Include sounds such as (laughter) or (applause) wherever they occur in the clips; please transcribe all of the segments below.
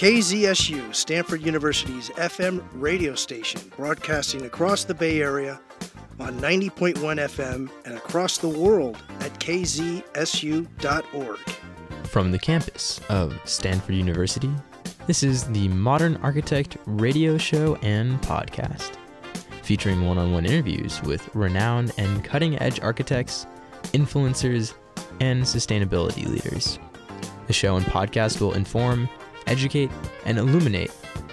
KZSU, Stanford University's FM radio station, broadcasting across the Bay Area on 90.1 FM and across the world kzsu.org. From the campus of Stanford University, this is the Modern Architect radio show and podcast, featuring one on one interviews with renowned and cutting edge architects, influencers, and sustainability leaders. The show and podcast will inform, educate, and illuminate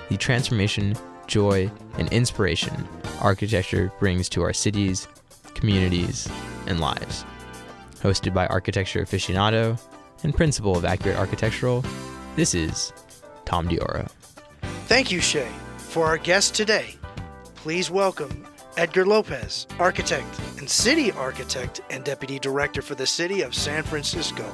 the transformation, joy, and inspiration architecture brings to our cities, communities, and lives. Hosted by architecture aficionado and principal of Accurate Architectural, this is Tom Dioro. Thank you, Shay. For our guest today, please welcome Edgar Lopez, architect and city architect and deputy director for the city of San Francisco.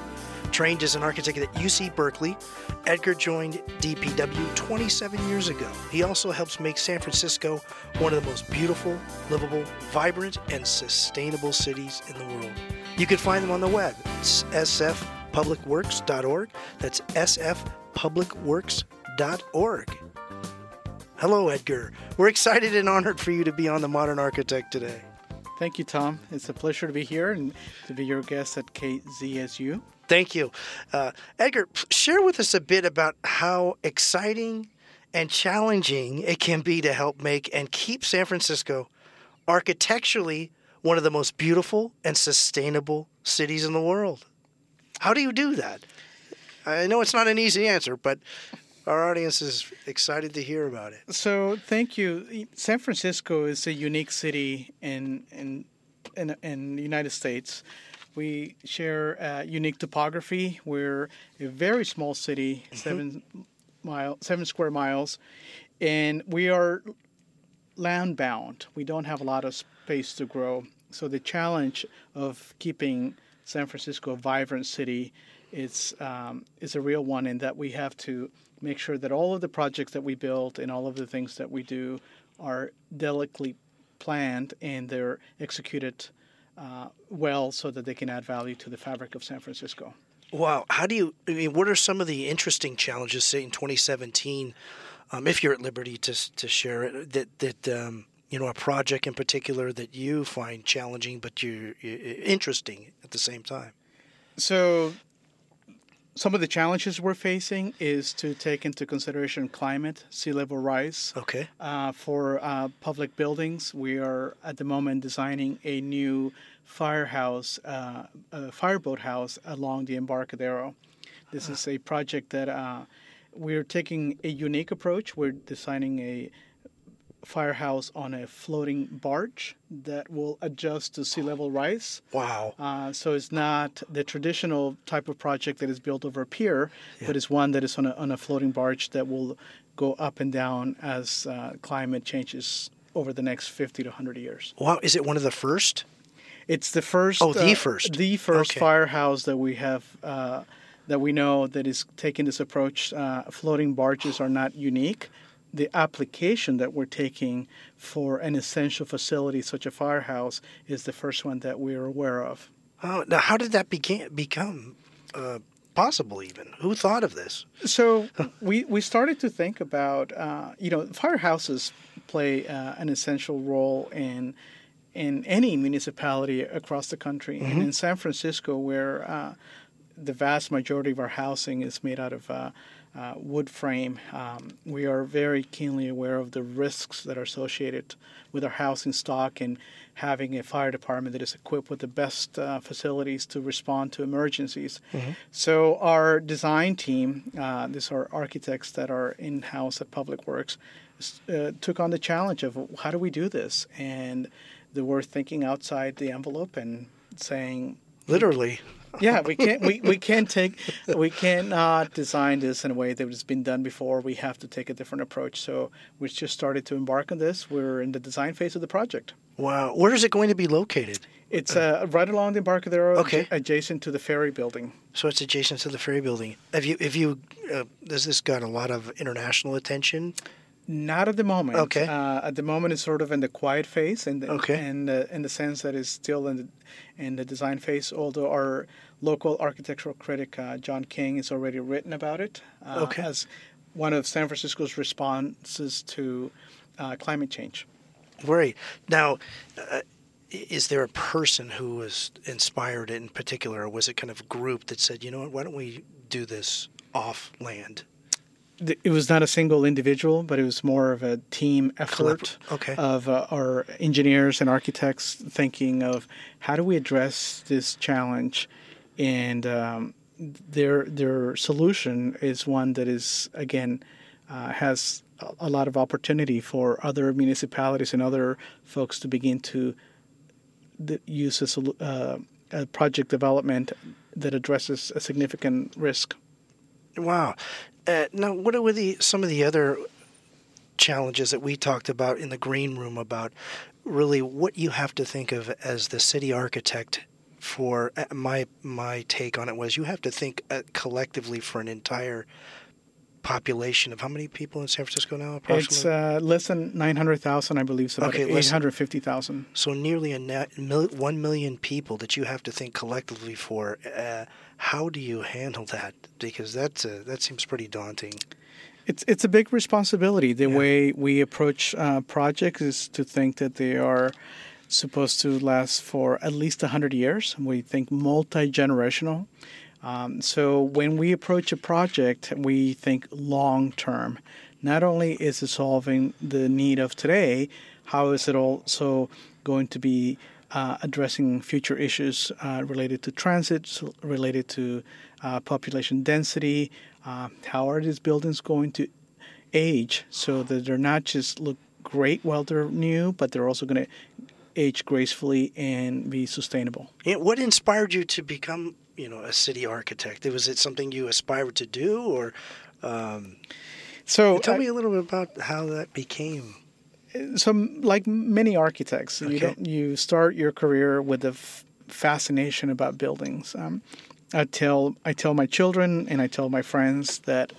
Trained as an architect at UC Berkeley, Edgar joined DPW 27 years ago. He also helps make San Francisco one of the most beautiful, livable, vibrant, and sustainable cities in the world. You can find them on the web, sfpublicworks.org. That's sfpublicworks.org. Hello, Edgar. We're excited and honored for you to be on The Modern Architect today. Thank you, Tom. It's a pleasure to be here and to be your guest at KZSU. Thank you. Uh, Edgar, share with us a bit about how exciting and challenging it can be to help make and keep San Francisco architecturally one of the most beautiful and sustainable cities in the world. How do you do that? I know it's not an easy answer, but our audience is excited to hear about it. So, thank you. San Francisco is a unique city in in in, in the United States. We share uh, unique topography. We're a very small city, mm-hmm. seven mile, seven square miles, and we are land bound. We don't have a lot of space to grow. So the challenge of keeping San Francisco a vibrant city is um, is a real one in that we have to make sure that all of the projects that we build and all of the things that we do are delicately planned and they're executed uh, well so that they can add value to the fabric of San Francisco. Wow. How do you, I mean, what are some of the interesting challenges, say, in 2017, um, if you're at liberty to, to share it, that, that um, you know, a project in particular that you find challenging but you're interesting at the same time? So some of the challenges we're facing is to take into consideration climate, sea level rise. Okay. Uh, for uh, public buildings, we are at the moment designing a new firehouse, uh, a fireboat house along the Embarcadero. This is a project that uh, we're taking a unique approach. We're designing a firehouse on a floating barge that will adjust to sea level rise. Wow. Uh, so it's not the traditional type of project that is built over a pier, yeah. but it's one that is on a, on a floating barge that will go up and down as uh, climate changes over the next 50 to 100 years. Wow. Is it one of the first? It's the first. Oh, the uh, first. The first okay. firehouse that we have. Uh, that we know that is taking this approach. Uh, floating barges are not unique the application that we're taking for an essential facility such a firehouse is the first one that we're aware of. Oh, now how did that begin, become uh, possible? Even who thought of this? So (laughs) we we started to think about uh, you know firehouses play uh, an essential role in in any municipality across the country, mm-hmm. and in San Francisco, where uh, the vast majority of our housing is made out of uh, wood frame. Um, we are very keenly aware of the risks that are associated with our housing stock and having a fire department that is equipped with the best uh, facilities to respond to emergencies. Mm-hmm. So our design team, uh, these are architects that are in-house at Public Works, uh, took on the challenge of how do we do this, and they were thinking outside the envelope and saying, literally yeah, we can't we, we can't take we cannot design this in a way that has been done before. We have to take a different approach. So we just started to embark on this. We're in the design phase of the project. Wow. Where is it going to be located? It's uh, right along the Embarcadero, Okay. adja- adjacent to the ferry building. So it's adjacent to the ferry building. Have you? Have you? Uh, has this got a lot of international attention? Not at the moment. Okay. Uh, at the moment, it's sort of in the quiet phase, and Okay. and uh, in the sense that it's still in the in the design phase. Although our local architectural critic uh, John King has already written about it uh, Okay. as one of San Francisco's responses to uh, climate change. Great. Now, uh, is there a person who was inspired in particular, or was it kind of a group that said, you know what, why don't we do this off land? It was not a single individual, but it was more of a team effort Okay. of uh, our engineers and architects thinking of how do we address this challenge, and um, their their solution is one that is again uh, has a- lot of opportunity for other municipalities and other folks to begin to use a, solu- uh, a project development that addresses a significant risk. Wow. Uh, now, what are the some of the other challenges that we talked about in the green room about really what you have to think of as the city architect for uh, my my take on it was you have to think uh, collectively for an entire population of how many people in San Francisco now approximately It's uh, less than 900,000, I believe. About Okay, less than- 850,000. so nearly a mil, 1 million people that you have to think collectively for uh, how do you handle that because that's uh, that seems pretty daunting It's, it's a big responsibility. The Yeah. way we approach uh, projects is to think that they are supposed to last for at least 100 years. We think multi generational. Um, so when we approach a project, we think long term. Not only is it solving the need of today, how is it also going to be uh, addressing future issues uh, related to transit, related to uh, population density? Uh, how are these buildings going to age so that they're not just look great while they're new, but they're also going to age gracefully and be sustainable? Yeah, what inspired you to become, you know, a city architect? Was it something you aspired to do, or um, So tell I- me a little bit about how that became? So like many architects Okay. you don't you start your career with a f- fascination about buildings um, i tell i tell my children and i tell my friends that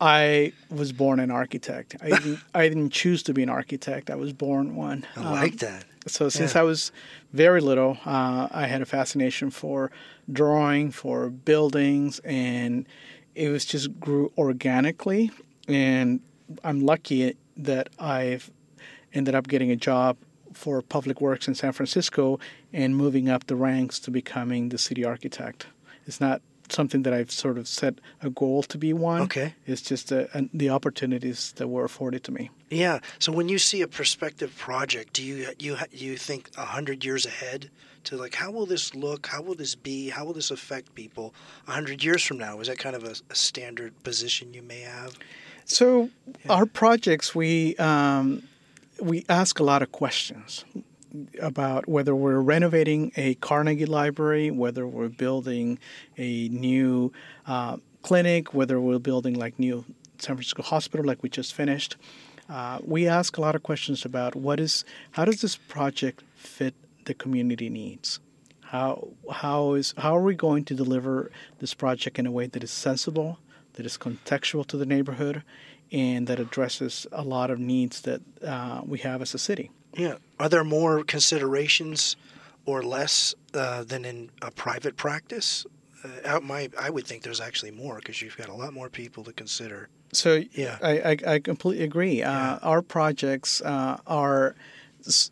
i was born an architect i didn't (laughs) i didn't choose to be an architect i was born one I Um, like that. so since Yeah. I was very little, uh, I had a fascination for drawing, for buildings, and it was just grew organically. And I'm lucky that I've ended up getting a job for public works in San Francisco and moving up the ranks to becoming the city architect. It's not something that I've sort of set a goal to be one. Okay. It's just uh an the opportunities that were afforded to me. Yeah. So when you see a prospective project, do you you you think a hundred years ahead to like how will this look? How will this be? How will this affect people a hundred years from now? Is that kind of a, a standard position you may have? So our projects, we um, we ask a lot of questions about whether we're renovating a Carnegie Library, whether we're building a new uh, clinic, whether we're building like new San Francisco Hospital, like we just finished. Uh, we ask a lot of questions about what is how does this project fit the community needs. How how is how are we going to deliver this project in a way that is sensible, that is contextual to the neighborhood, and that addresses a lot of needs that uh, we have as a city. Yeah. Are there more considerations or less uh, than in a private practice? Uh, out my, I would think there's actually more because you've got a lot more people to consider. So Yeah. I, I, I completely agree. Yeah. Uh, our projects uh, are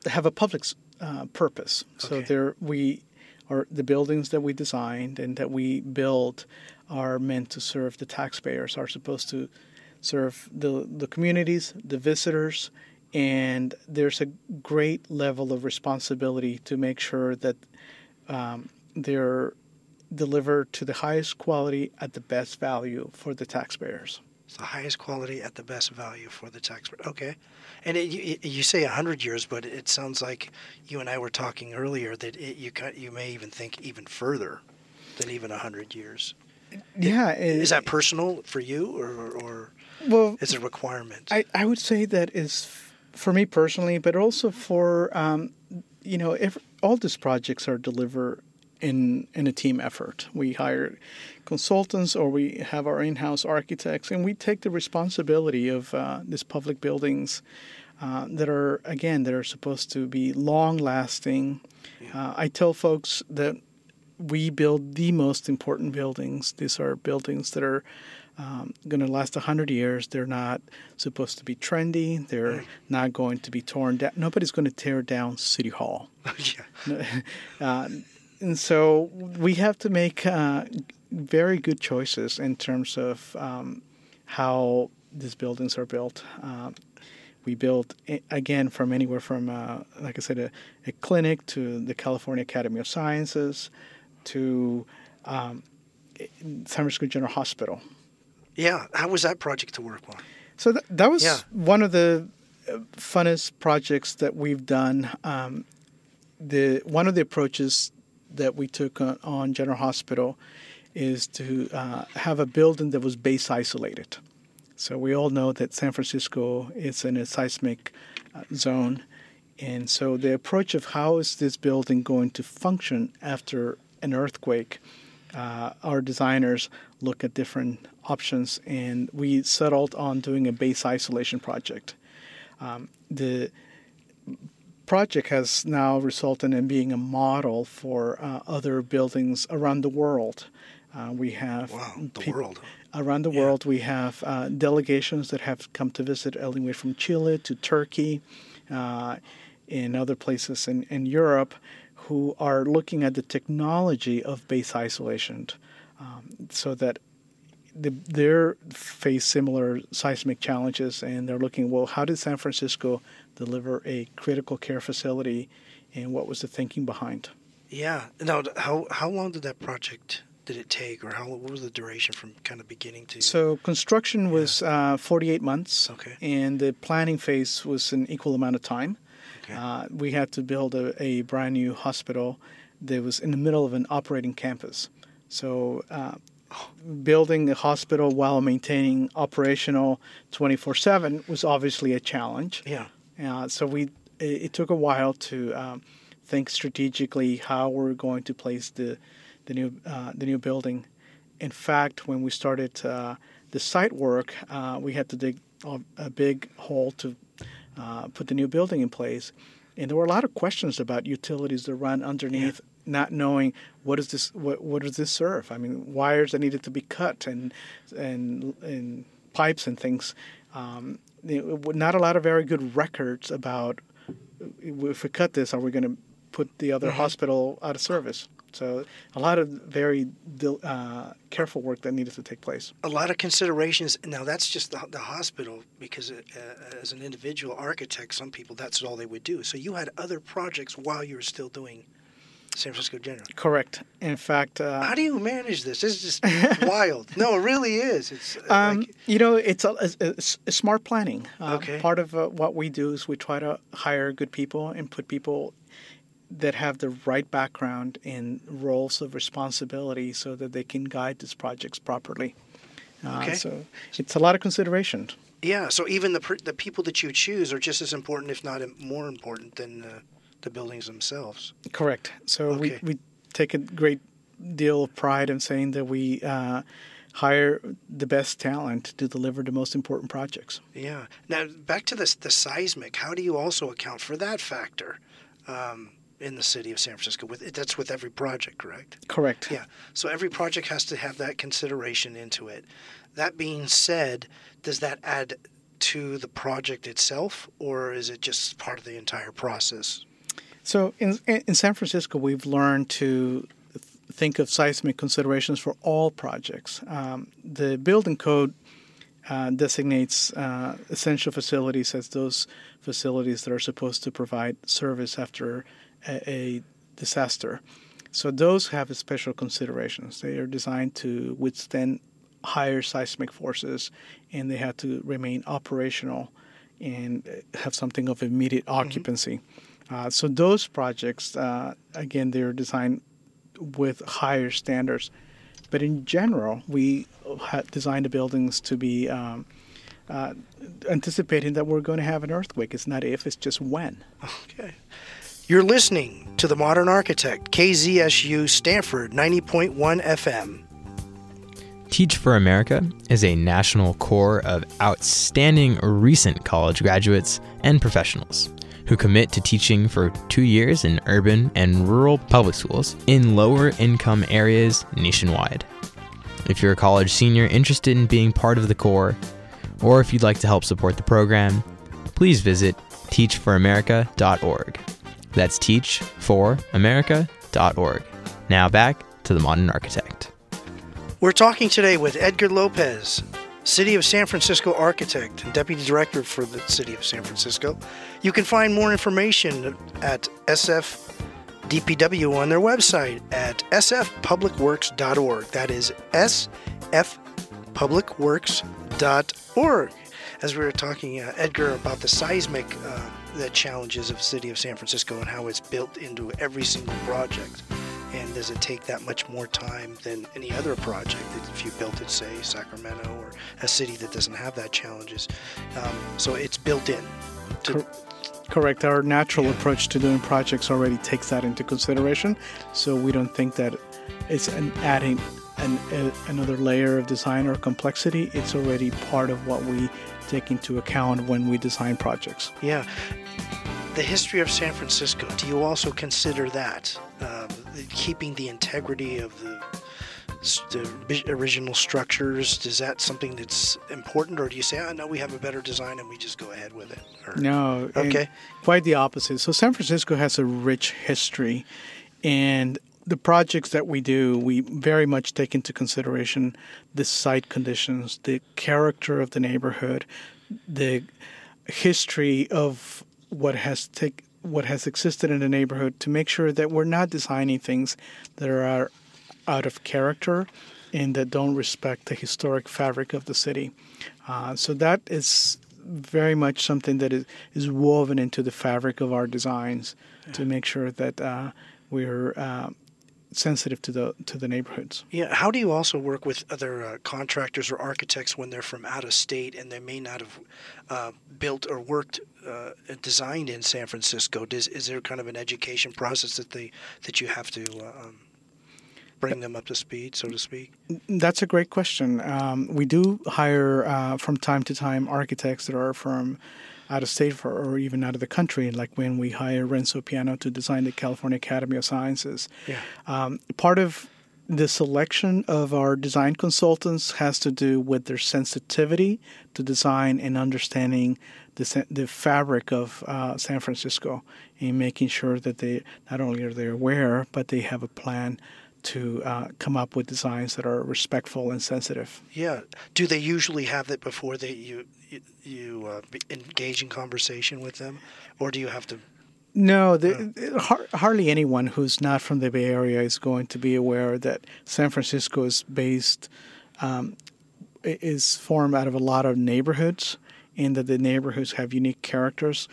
have a public uh, purpose. So Okay. they're we are the buildings that we designed and that we build are meant to serve the taxpayers. Are supposed to serve the the communities, the visitors, and there's a great level of responsibility to make sure that um, they're delivered to the highest quality at the best value for the taxpayers. It's the highest quality at the best value for the taxpayer. Okay. And it, you, you say 100 years, but it sounds like you and I were talking earlier that it, you, you may even think even further than even 100 years. Yeah, Is that personal for you or, or well? is it a requirement? I, I would say that is for me personally, but also for um, you know, if all these projects are delivered in in a team effort. We hire consultants or we have our in-house architects, and we take the responsibility of uh, these public buildings uh, that are again that are supposed to be long-lasting. Uh, I tell folks that we build the most important buildings. These are buildings that are um, going to last 100 years. They're not supposed to be trendy. They're mm. not going to be torn down. Nobody's going to tear down City Hall. (laughs) yeah. (laughs) uh, and so we have to make uh, very good choices in terms of um, how these buildings are built. Um, we built again from anywhere from, uh, like I said, a, a, clinic to the California Academy of Sciences to um, San Francisco General Hospital. Yeah, how was that project to work on? So th- that was yeah. one of the uh, funnest projects that we've done. Um, the one of the approaches that we took on, on General Hospital is to uh, have a building that was base isolated. So we all know that San Francisco is in a seismic uh, zone, and so the approach of how is this building going to function after an earthquake, uh, our designers look at different options, and we settled on doing a base isolation project. Um, the project has now resulted in being a model for uh, other buildings around the world. Uh, we have wow, the pe- world. Around the yeah. world, we have uh, delegations that have come to visit anyway from Chile to Turkey, uh, in other places in, in Europe, who are looking at the technology of base isolation, um, so that they're face similar seismic challenges, and they're looking. Well, how did San Francisco deliver a critical care facility, and what was the thinking behind? Yeah. Now, how how long did that project did it take, or how what was the duration from kind of beginning to? So construction was yeah. uh, 48 months. Okay. And the planning phase was an equal amount of time. Okay. Uh, we had to build a, a, brand new hospital that was in the middle of an operating campus. So. Uh, building a hospital while maintaining operational 24/7 was obviously a challenge. Yeah. Uh, so we it, it, took a while to um, think strategically how we're going to place the the new uh, the new building. In fact, when we started uh, the site work, uh, we had to dig a big hole to uh, put the new building in place, and there were a lot of questions about utilities that run underneath. Yeah. Not knowing what is this, what what does this serve? I mean, wires that needed to be cut and and and pipes and things. Um, not a lot of very good records about if we cut this, are we going to put the other mm-hmm. hospital out of service? So a lot of very uh, careful work that needed to take place. A lot of considerations. Now that's just the, the hospital because uh, as an individual architect, some people that's all they would do. So you had other projects while you were still doing San Francisco General. Correct. In fact, uh, how do you manage this? This is just (laughs) wild. No, it really is. It's uh, um, like... you know, it's a, a, a smart planning. Uh, okay. Part of uh, what we do is we try to hire good people and put people that have the right background in roles of responsibility so that they can guide these projects properly. Uh, okay. So it's a lot of consideration. Yeah. So even the the people that you choose are just as important, if not more important, than uh, the buildings themselves. Correct. So okay. we, we take a great deal of pride in saying that we uh, hire the best talent to deliver the most important projects. Yeah. Now back to this the seismic. How do you also account for that factor? Um, in the city of San Francisco. With that's with every project, correct? Correct. Yeah. So every project has to have that consideration into it. That being said, does that add to the project itself, or is it just part of the entire process? So in in San Francisco, we've learned to think of seismic considerations for all projects. Um, the building code uh, designates uh, essential facilities as those facilities that are supposed to provide service after a, a disaster. So those have special considerations. They are designed to withstand higher seismic forces, and they have to remain operational and have something of immediate mm-hmm. occupancy. Mm-hmm. Uh, so those projects, uh, again, they are designed with higher standards. But in general, we designed the buildings to be um, uh, anticipating that we're going to have an earthquake. It's not if, it's just when. Okay. You're listening to The Modern Architect, KZSU Stanford 90.1 FM. Teach for America is a national corps of outstanding recent college graduates and professionals who commit to teaching for two years in urban and rural public schools in lower income areas nationwide. If you're a college senior interested in being part of the corps, or if you'd like to help support the program, please visit teachforamerica.org. That's teachforamerica.org. Now back to the modern architect. We're talking today with Edgar Lopez, City of San Francisco architect and deputy director for the City of San Francisco. You can find more information at SFDPW on their website at sfpublicworks.org. That is sfpublicworks.org. As we were talking, uh, Edgar, about the seismic uh, the challenges of the City of San Francisco and how it's built into every single project. And does it take that much more time than any other project if you built it, say, Sacramento or a city that doesn't have that challenges? Um, so it's built in. To, Cor- Correct. Our natural approach to doing projects already takes that into consideration. So we don't think that it's an adding an, a, another layer of design or complexity. It's already part of what we take into account when we design projects. Yeah. The history of San Francisco, do you also consider that? Um, keeping the integrity of the, the original structures, is that something that's important, or do you say, oh, no, we have a better design and we just go ahead with it? Or, no. Okay. Quite the opposite. So San Francisco has a rich history, and the projects that we do, we very much take into consideration the site conditions, the character of the neighborhood, the history of what has take what has existed in the neighborhood to make sure that we're not designing things that are out of character and that don't respect the historic fabric of the city. Uh, so that is very much something that is, is woven into the fabric of our designs yeah. to make sure that uh, we're uh, sensitive to the to the neighborhoods. Yeah. How do you also work with other uh, contractors or architects when they're from out of state and they may not have uh, built or worked uh, designed in San Francisco? Does is there kind of an education process that they that you have to uh, um, bring them up to speed, so to speak? That's a great question. Um, we do hire uh, from time to time architects that are from out of state for, or even out of the country, like when we hire Renzo Piano to design the California Academy of Sciences. Yeah. Um, part of the selection of our design consultants has to do with their sensitivity to design and understanding the, the fabric of uh, San Francisco and making sure that they not only are they aware, but they have a plan to uh, come up with designs that are respectful and sensitive. Yeah. Do they usually have that before they you you, you uh, engage in conversation with them, or do you have to? No, the, hardly anyone who's not from the Bay Area is going to be aware that San Francisco is based, um, is formed out of a lot of neighborhoods, and that the neighborhoods have unique characters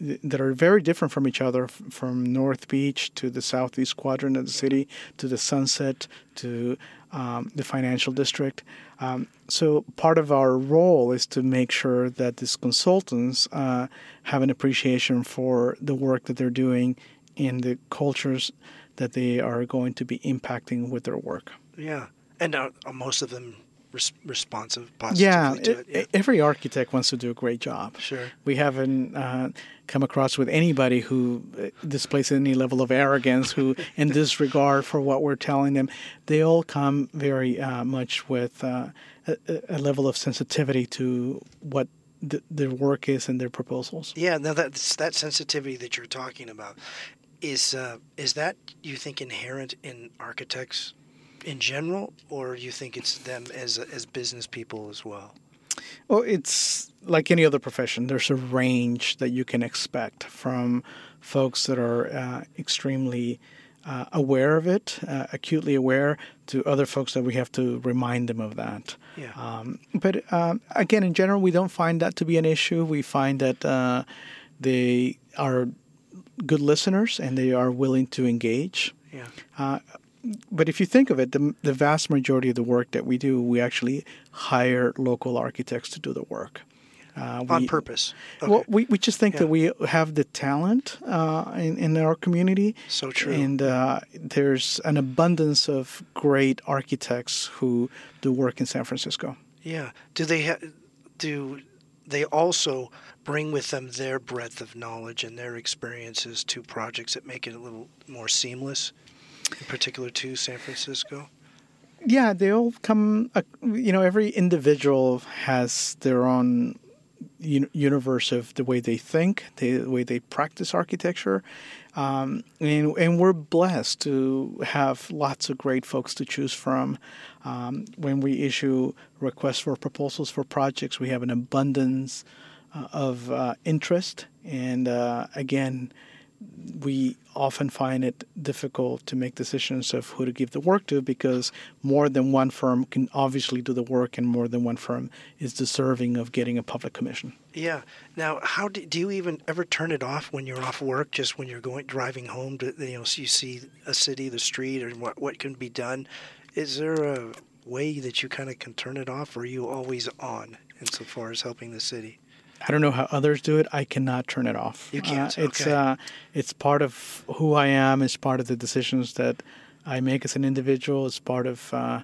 that are very different from each other from North Beach to the southeast quadrant of the city to the Sunset to um, the financial district. Um, so part of our role is to make sure that these consultants uh, have an appreciation for the work that they're doing in the cultures that they are going to be impacting with their work. Yeah, and uh, most of them res- responsive, yeah, it, it, yeah, every architect wants to do a great job. Sure. We haven't uh, come across with anybody who uh, displays any level of arrogance, who (laughs) in disregard for what we're telling them. They all come very uh, much with uh, a, a, level of sensitivity to what the, their work is and their proposals. Yeah, now that's that sensitivity that you're talking about. Is uh, is that you think inherent in architects in general, or you think it's them as as business people as well? Well, it's like any other profession. There's a range that you can expect from folks that are uh, extremely uh, aware of it, uh, acutely aware, to other folks that we have to remind them of that. Yeah. Um, but um, again, in general, we don't find that to be an issue. We find that uh, they are good listeners and they are willing to engage. Yeah. But if you think of it, the, the vast majority of the work that we do, we actually hire local architects to do the work. Uh, on purpose. Okay. Well, we, we just think yeah. that we have the talent uh, in, in our community. So true. And uh, there's an abundance of great architects who do work in San Francisco. Yeah. Do they ha- do they also bring with them their breadth of knowledge and their experiences to projects that make it a little more seamless, in particular to San Francisco? Yeah, they all come. Uh, you know, every individual has their own universe of the way they think, the way they practice architecture. Um, and, and we're blessed to have lots of great folks to choose from. Um, when we issue requests for proposals for projects, we have an abundance uh, of uh, interest. And uh, again, we often find it difficult to make decisions of who to give the work to because more than one firm can obviously do the work and more than one firm is deserving of getting a public commission. Yeah. Now, how do, do you even ever turn it off when you're off work? Just when you're going driving home to you know, so you see a city, the street, or what what can be done? Is there a way that you kind of can turn it off, or are you always on insofar as helping the city? I don't know how others do it. I cannot turn it off. You can't. Uh, it's okay. uh, it's part of who I am. It's part of the decisions that I make as an individual. It's part of uh,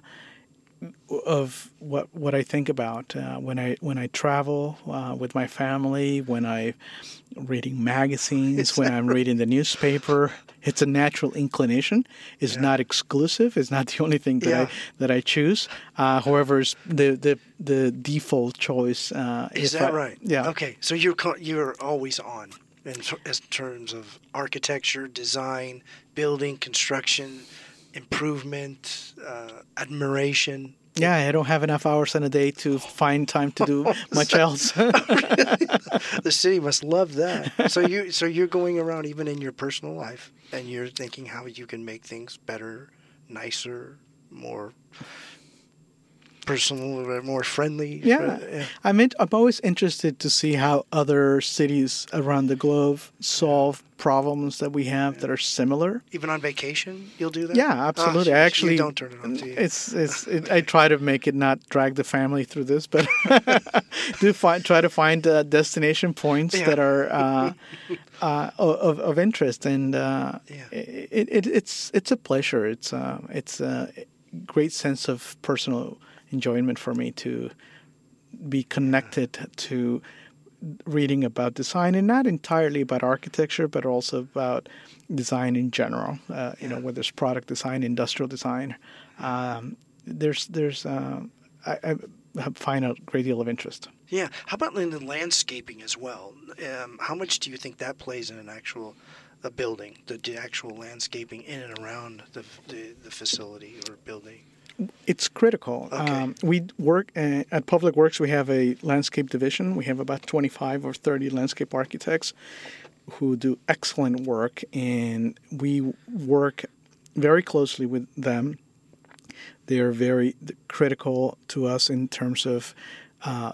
of what what I think about uh, when I when I travel uh, with my family, when I reading magazines, when I'm reading the newspaper. It's a natural inclination. It's yeah. not exclusive. It's not the only thing that yeah. I that I choose. Uh, however, the the the default choice. Uh, is that I, right? Yeah. Okay, so you're you're always on in, in terms of architecture, design, building, construction improvement, uh, admiration. Yeah, I don't have enough hours in a day to find time to do (laughs) much else. (laughs) the city must love that. So you so you're going around even in your personal life and you're thinking how you can make things better, nicer, more personal, more friendly. Yeah, yeah. I'm in, I'm always interested to see how other cities around the globe solve problems that we have that are similar. Even on vacation, you'll do that. Yeah, absolutely. Oh, I actually don't turn it on. To you. It's it's. It, I try to make it not drag the family through this, but (laughs) do find try to find uh, destination points yeah. that are. Uh, (laughs) uh, of, of interest and uh, yeah. it, it, it's it's a pleasure. It's uh, it's a great sense of personal enjoyment for me to be connected to reading about design and not entirely about architecture, but also about design in general. Uh, you know, whether it's product design, industrial design. Um, there's there's uh, I, I, find a great deal of interest. Yeah. How about in the landscaping as well? Um, how much do you think that plays in an actual a building, the, the actual landscaping in and around the, the, the facility or building? It's critical. Okay. Um, we work uh, at Public Works. We have a landscape division. We have about 25 or 30 landscape architects who do excellent work, and we work very closely with them. They are very critical to us in terms of uh,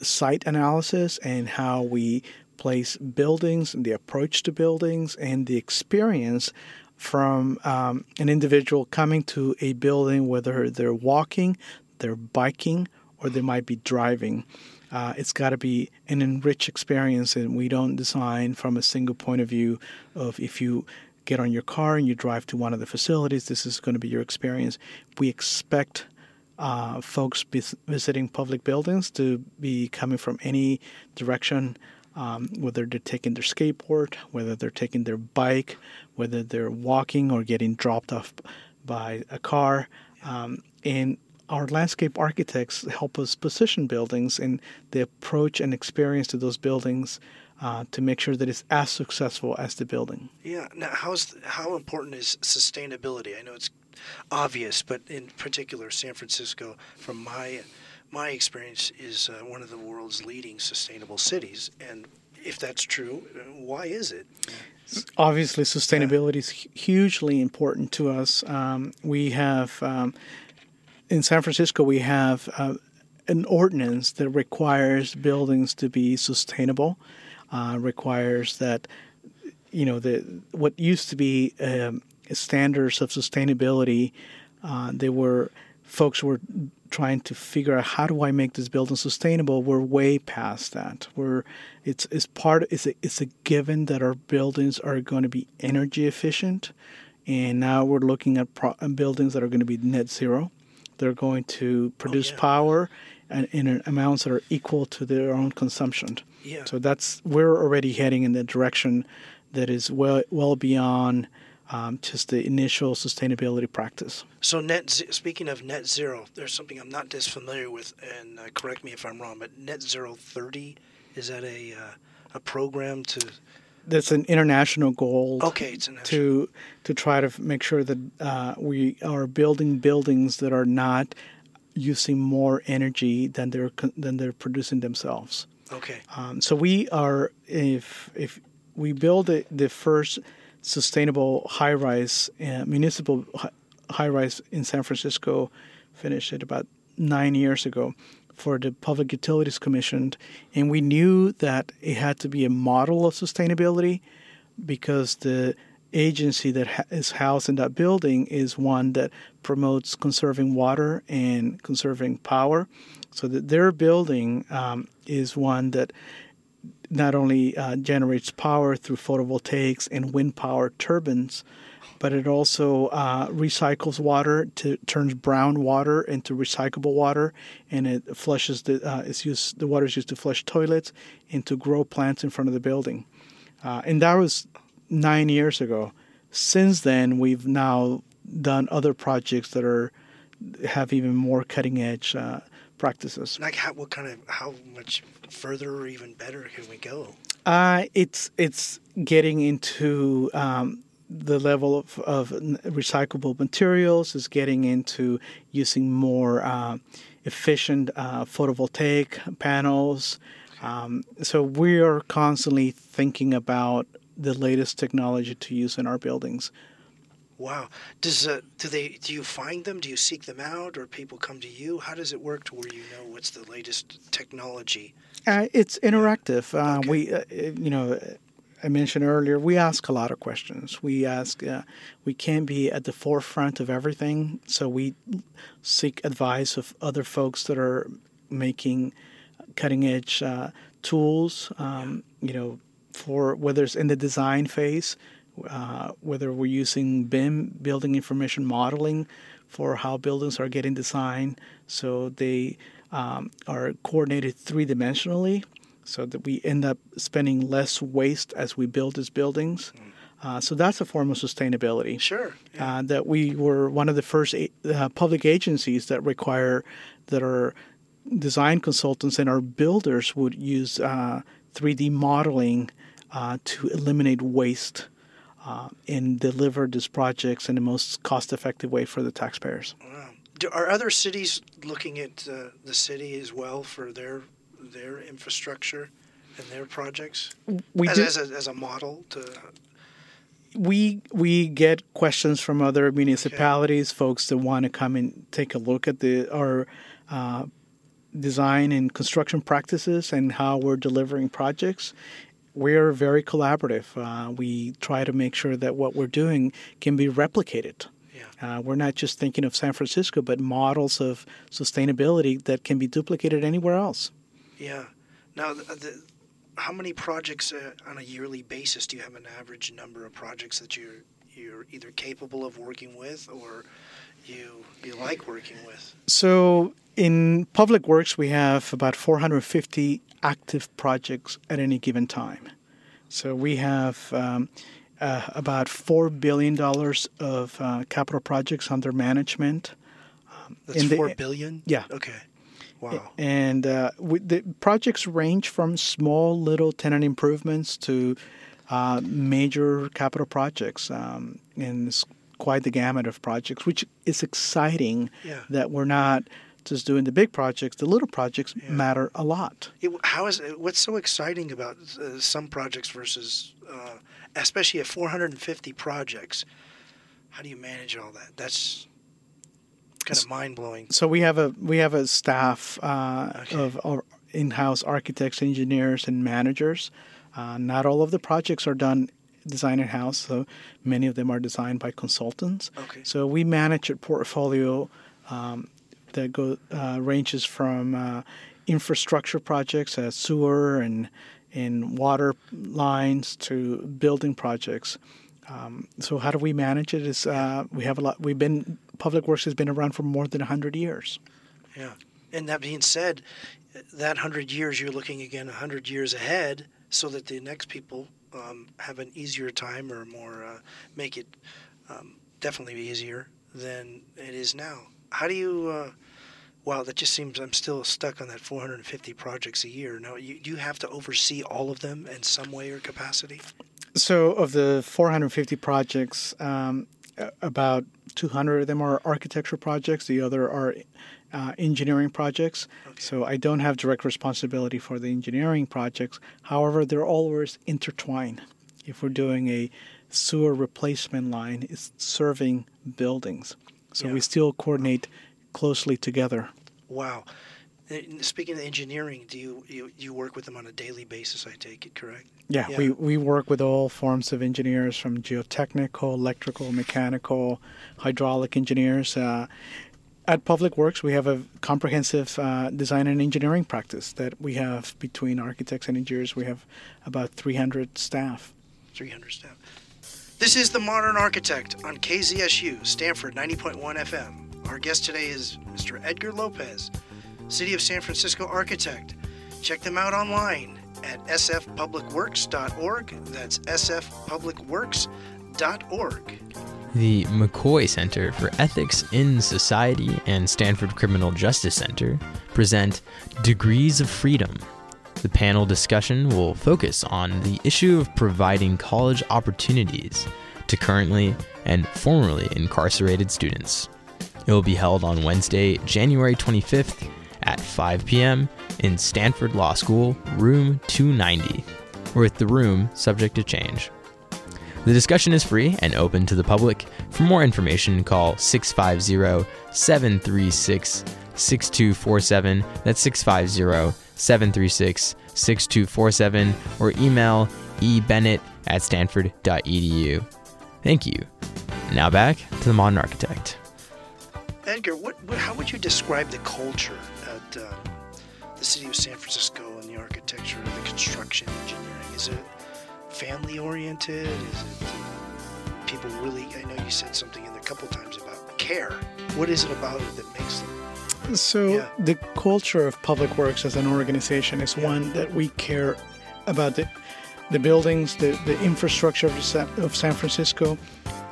site analysis and how we place buildings and the approach to buildings and the experience from um, an individual coming to a building, whether they're walking, they're biking, or they might be driving. Uh, it's got to be an enriched experience, and we don't design from a single point of view of if you get on your car and you drive to one of the facilities, this is going to be your experience. We expect uh, folks visiting public buildings to be coming from any direction um, whether they're taking their skateboard, whether they're taking their bike, whether they're walking or getting dropped off by a car. Um, and our landscape architects help us position buildings and the approach and experience to those buildings uh, to make sure that it's as successful as the building. Yeah. Now, how's how important is sustainability? I know it's obvious, but in particular, San Francisco, from my my experience is uh, one of the world's leading sustainable cities. And if that's true, why is it? Obviously, sustainability is hugely important to us. Um, we have um, in San Francisco, we have uh, an ordinance that requires buildings to be sustainable, uh, requires that you know the what used to be um, standards of sustainability. Uh, they were folks were trying to figure out how do I make this building sustainable. We're way past that. We're it's it's part it's a, it's a given that our buildings are going to be energy efficient, and now we're looking at pro- uh, buildings that are going to be net zero. They're going to produce Oh, yeah. power and in amounts that are equal to their own consumption. Yeah. So that's we're already heading in the direction that is well well beyond um, just the initial sustainability practice. So net. ze- Speaking of net zero, there's something I'm not as familiar with, and uh, correct me if I'm wrong. But net zero thirty is that a uh, a program to? That's an international goal. Okay, it's an to to try to make sure that uh, we are building buildings that are not using more energy than they're than they're producing themselves. Okay. Um, so we are if if we build the, the first sustainable high rise uh, municipal high rise in San Francisco, finished it about nine years ago for the Public Utilities Commission, and we knew that it had to be a model of sustainability because the agency that ha- is housed in that building is one that promotes conserving water and conserving power. So that their building um, is one that not only uh, generates power through photovoltaics and wind power turbines, but it also uh, recycles water to turns brown water into recyclable water, and it flushes the uh, it's used the water is used to flush toilets and to grow plants in front of the building, uh, and that was nine years ago. Since then, we've now done other projects that are have even more cutting edge uh, practices. Like how? What kind of? How much further or even better can we go? Uh, it's it's getting into um, the level of, of recyclable materials. Is getting into using more uh, efficient uh, photovoltaic panels. Um, so we are constantly thinking about the latest technology to use in our buildings. Wow. Does uh, do they do you find them? Do you seek them out, or people come to you? How does it work to where you know what's the latest technology? Uh, it's interactive. Uh, Okay. We, uh, you know, I mentioned earlier, we ask a lot of questions. We ask, uh, we can't be at the forefront of everything, so we seek advice of other folks that are making cutting edge uh, tools. Um, you know, for whether it's in the design phase, uh, whether we're using BIM, building information modeling, for how buildings are getting designed, so they um, are coordinated three dimensionally, so that we end up spending less waste as we build these buildings. Uh, so that's a form of sustainability. Sure. Yeah. Uh, that we were one of the first a- uh, public agencies that require that our design consultants and our builders would use uh, 3D modeling uh, to eliminate waste uh, and deliver these projects in the most cost-effective way for the taxpayers. Wow. Do, are other cities looking at uh, the city as well for their their infrastructure and their projects We as, do, as, a, as a model to? we we get questions from other municipalities, folks that want to come and take a look at the our uh, design and construction practices and how we're delivering projects. We're very collaborative. Uh, we try to make sure that what we're doing can be replicated. Yeah. Uh, we're not just thinking of San Francisco, but models of sustainability that can be duplicated anywhere else. Yeah. Now, the, the, how many projects uh, on a yearly basis do you have an average number of projects that you're you're either capable of working with or you you like working with? So in public works, we have about 450 active projects at any given time. So we have um, uh, about four billion dollars of uh, capital projects under management. That's In the- four billion. Yeah. Okay. Wow. And uh, we, the projects range from small little tenant improvements to uh, major capital projects, um, and quite the gamut of projects, which is exciting. Yeah. That we're not just doing the big projects; the little projects Yeah. matter a lot. It, how is it, what's so exciting about uh, some projects versus, uh, especially at 450 projects? How do you manage all that? That's kind of mind blowing. So we have a we have a staff uh, Okay. of our in-house architects, engineers, and managers. Uh, not all of the projects are done design in house. So many of them are designed by consultants. Okay. So we manage a portfolio um, that go uh, ranges from uh, infrastructure projects, uh, sewer and and water lines to building projects. Um, so how do we manage it? Is uh, we have a lot. We've been Public Works has been around for more than hundred years. Yeah. And that being said, that hundred years you're looking again hundred years ahead, so that the next people um, have an easier time or more uh, make it um, definitely easier than it is now. How do you? Uh, wow, that just seems I'm still stuck on that 450 projects a year. Now, you, do you have to oversee all of them in some way or capacity? So, of the 450 projects, um, about 200 of them are architecture projects. The other are uh, engineering projects. Okay. So I don't have direct responsibility for the engineering projects. However, they're always intertwined. If we're doing a sewer replacement line, it's serving buildings. So Yeah. we still coordinate closely together. Wow. Speaking of engineering, do you, you you work with them on a daily basis? I take it correct. Yeah, Yeah. We, we work with all forms of engineers from geotechnical, electrical, mechanical, hydraulic engineers. Uh, at Public Works, we have a comprehensive uh, design and engineering practice that we have between architects and engineers. We have about 300 staff. 300 staff. This is The Modern Architect on KZSU, Stanford 90.1 FM. Our guest today is Mr. Edgar Lopez, City of San Francisco architect. Check them out online at sfpublicworks.org. That's sfpublicworks.org. The McCoy Center for Ethics in Society and Stanford Criminal Justice Center present Degrees of Freedom. The panel discussion will focus on the issue of providing college opportunities to currently and formerly incarcerated students. It will be held on Wednesday, January 25th at 5 p.m. in Stanford Law School, room 290, with the room subject to change. The discussion is free and open to the public. For more information, call 650 736 6247. That's 650 736 6247 or email ebennett at stanford.edu. Thank you. Now back to the modern architect. Edgar, what, what, how would you describe the culture at uh, the city of San Francisco and the architecture, and the construction, engineering? Is it family oriented? Is it uh, people really? I know you said something in a couple times about care. What is it about it that makes them? So Yeah. the culture of Public Works as an organization is Yeah. one that we care about the the buildings, the, the infrastructure of, Sa- of San Francisco.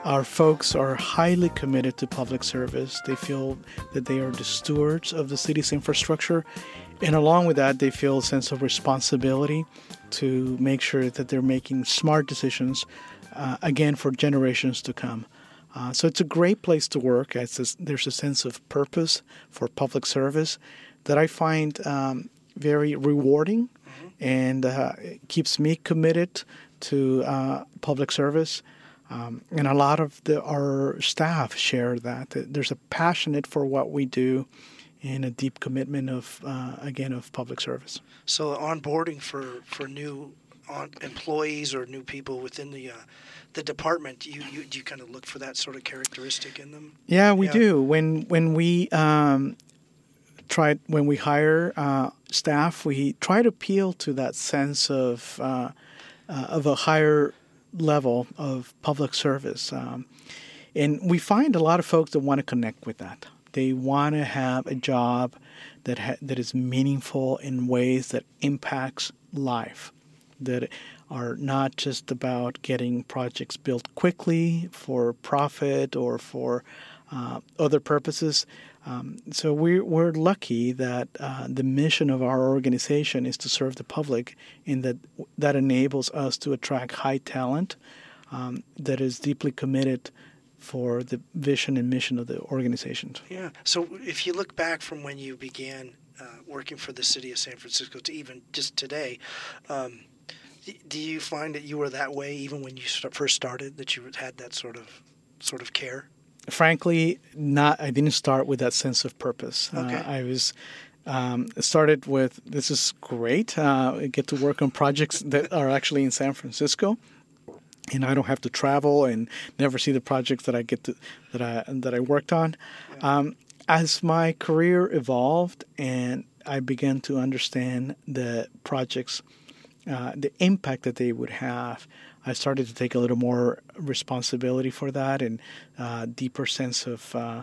Our folks are highly committed to public service. They feel that they are the stewards of the city's infrastructure. And along with that, they feel a sense of responsibility to make sure that they're making smart decisions, uh, again, for generations to come. Uh, so it's a great place to work. It's a, there's a sense of purpose for public service that I find um, very rewarding and uh, keeps me committed to uh, public service. Um, and a lot of the, our staff share that. that There's a passionate for what we do and a deep commitment of, uh, again, of public service. So onboarding for for new on, employees or new people within the uh, the department, you, you do you kind of look for that sort of characteristic in them? Yeah, we Yeah. do. When when we um, try when we hire uh, staff, we try to appeal to that sense of uh, uh, of a higher level of public service, um, and we find a lot of folks that want to connect with that. They want to have a job that ha- that is meaningful in ways that impacts life, that are not just about getting projects built quickly for profit or for uh, other purposes. Um, so we're, we're lucky that uh, the mission of our organization is to serve the public, and that that enables us to attract high talent um, that is deeply committed for the vision and mission of the organization. Yeah. So if you look back from when you began uh, working for the city of San Francisco to even just today, um, do you find that you were that way even when you st- first started? That you had that sort of sort of care? frankly, not. I didn't start with that sense of purpose. Okay. Uh, I was um, started with this is great. Uh, I get to work on projects that are actually in San Francisco, and I don't have to travel and never see the projects that I get to that I that I worked on. Um, as my career evolved and I began to understand the projects, uh, the impact that they would have, I started to take a little more responsibility for that and uh, deeper sense of uh,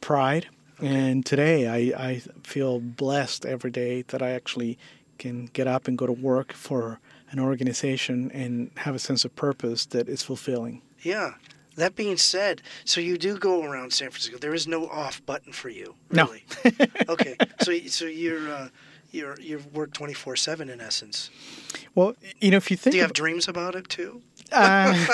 pride. And today, I, I feel blessed every day that I actually can get up and go to work for an organization and have a sense of purpose that is fulfilling. Yeah. That being said, so you do go around San Francisco. There is no off button for you, No. (laughs) okay. So so you're uh, you're you work twenty four seven in essence. Well, you know, if you think Do you have of- dreams about it too? Uh,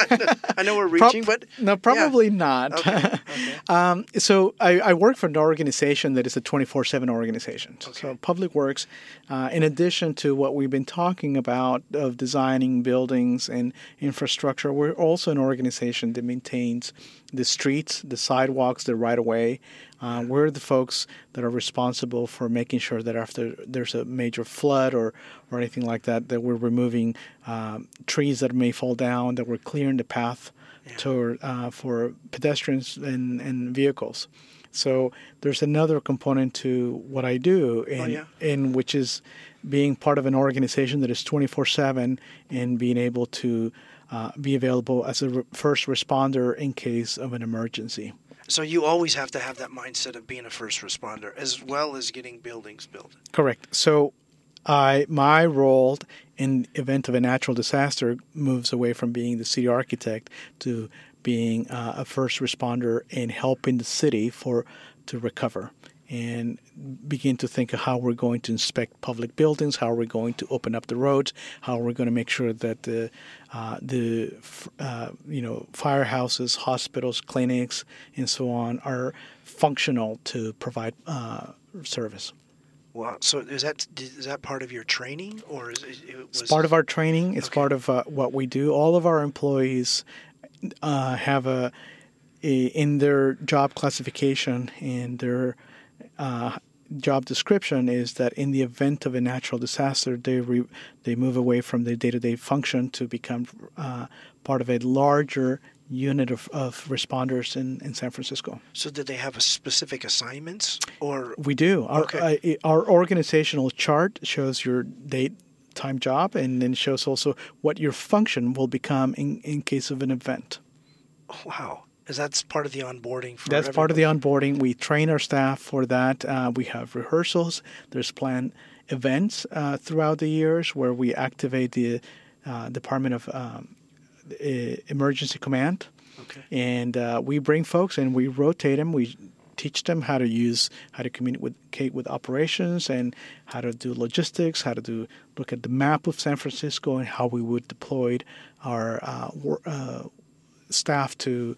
(laughs) I know we're prob- reaching, but no, probably not. Okay. okay. (laughs) Um, so I, I work for an organization that is a 24/7 organization. So Public Works, uh, in addition to what we've been talking about of designing buildings and infrastructure, we're also an organization that maintains the streets, the sidewalks, the right of way. Uh, we're the folks that are responsible for making sure that after there's a major flood or, or anything like that, that we're removing um, trees that may fall down, that we're clearing the path to, uh, for pedestrians and, and vehicles. So there's another component to what I do, in, Oh, yeah. in which is being part of an organization that is 24/7 and being able to uh, be available as a re- first responder in case of an emergency. So you always have to have that mindset of being a first responder as well as getting buildings built. Correct. So, I my role in event of a natural disaster moves away from being the city architect to being uh, a first responder and helping the city for to recover and begin to think of how we're going to inspect public buildings, how we're going to open up the roads, how we're going to make sure that the uh, the uh, you know firehouses, hospitals, clinics, and so on are functional to provide uh, service. Wow. So is that is that part of your training or is it, it was It's part of our training. It's Okay. part of uh, what we do. All of our employees uh, have a, a in their job classification and their uh, job description is that in the event of a natural disaster, they re, they move away from their day to day function to become uh, part of a larger unit of, of responders in, in San Francisco. So did they have a specific assignments or We do. Our, Okay. uh, our organizational chart shows your date, time, job, and then shows also what your function will become in, in case of an event. wow? Is that part of the onboarding for That's part of the onboarding. We train our staff for that. Uh, we have rehearsals. There's planned events uh, throughout the years where we activate the uh, Department of um, Emergency Command. Okay. and uh, we bring folks and we rotate them. We teach them how to use, how to communicate with operations, and how to do logistics, how to do look at the map of San Francisco, and how we would deploy our uh, wor- uh, staff to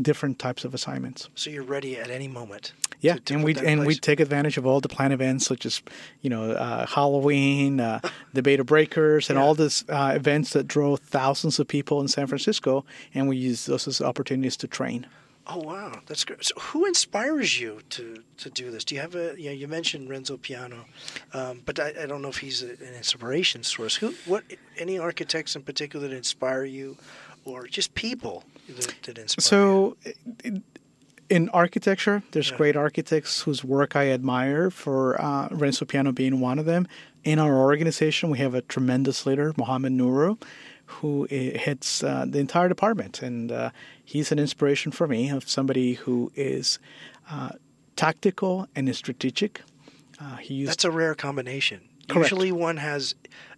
different types of assignments. So you're ready at any moment. Yeah, to- to and we and we take advantage of all the planned events such as you know uh, Halloween, uh, the Bay to Breakers, and Yeah. all these uh, events that draw thousands of people in San Francisco, and we use those as opportunities to train. Oh wow, that's great. So who inspires you to to do this? Do you have a? Yeah, you mentioned Renzo Piano, um, but I, I don't know if he's a, an inspiration source. Who? What? Any architects in particular that inspire you, or just people that, that inspire? you? So, in architecture, there's Yeah. great architects whose work I admire. For uh, Renzo Piano being one of them. In our organization, we have a tremendous leader, Mohammed Nuru, who heads uh, the entire department, and uh, he's an inspiration for me of somebody who is uh, tactical and is strategic. Uh, he used that's a rare combination. Correct. Usually, one has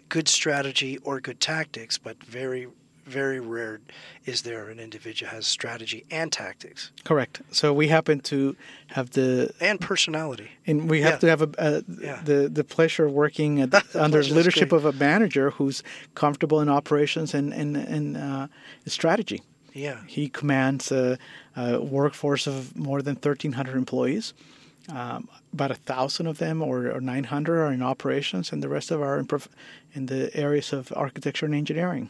good strategy or good tactics, but very, very rare is there an individual has strategy and tactics correct. So we happen to have the and personality. And we have Yeah. to have a, a, Yeah. the the pleasure of working at, (laughs) under leadership great. of a manager who's comfortable in operations and and and uh, strategy. Yeah. He commands a, a workforce of more than thirteen hundred employees. Um, about a thousand of them, or, or nine hundred, are in operations, and the rest of are in, prof- in the areas of architecture and engineering.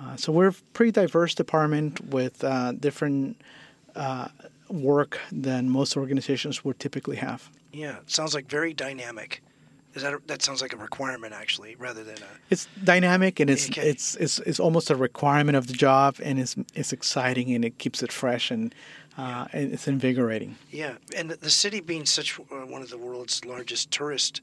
Uh, so we're a pretty diverse department with uh, different uh, work than most organizations would typically have. Yeah. Sounds like very dynamic. Is that a, that sounds like a requirement actually, rather than a It's dynamic and it's Okay. it's, it's it's almost a requirement of the job, and it's it's exciting and it keeps it fresh and uh, and it's invigorating. yeah. And the- the city being such uh, one of the world's largest tourist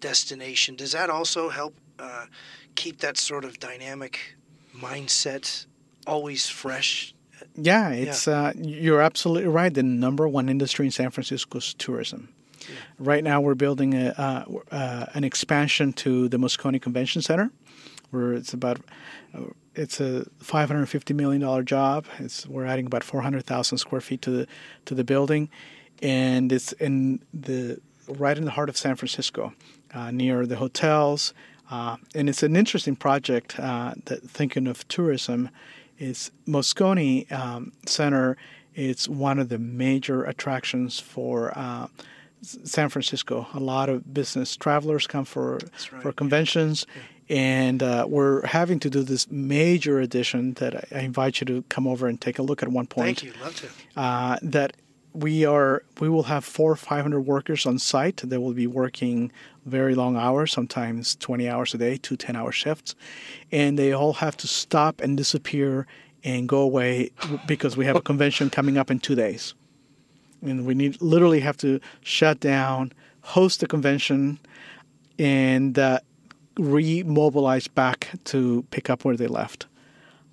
destination, does that also help uh, keep that sort of dynamic mindset always fresh? Yeah, it's Uh, you're absolutely right. The number one industry in San Francisco is tourism. Right now, we're building a, uh, uh, an expansion to the Moscone Convention Center, where it's about uh, it's a 550 million dollar job. It's we're adding about 400,000 square feet to the to the building, and it's in the right in the heart of San Francisco, uh, near the hotels. Uh, and it's an interesting project. Uh, that thinking of tourism, is Moscone um, Center. It's one of the major attractions for uh, San Francisco. A lot of business travelers come for right, for yeah. conventions, and uh, we're having to do this major addition that I, I invite you to come over and take a look at one point Thank you. Love to. uh, that we are we will have four or five hundred workers on site that will be working very long hours, sometimes twenty hours a day, two 10 hour shifts, and they all have to stop and disappear and go away because we have a convention coming up in two days, and we need literally have to shut down, host the convention, and uh, remobilize back to pick up where they left.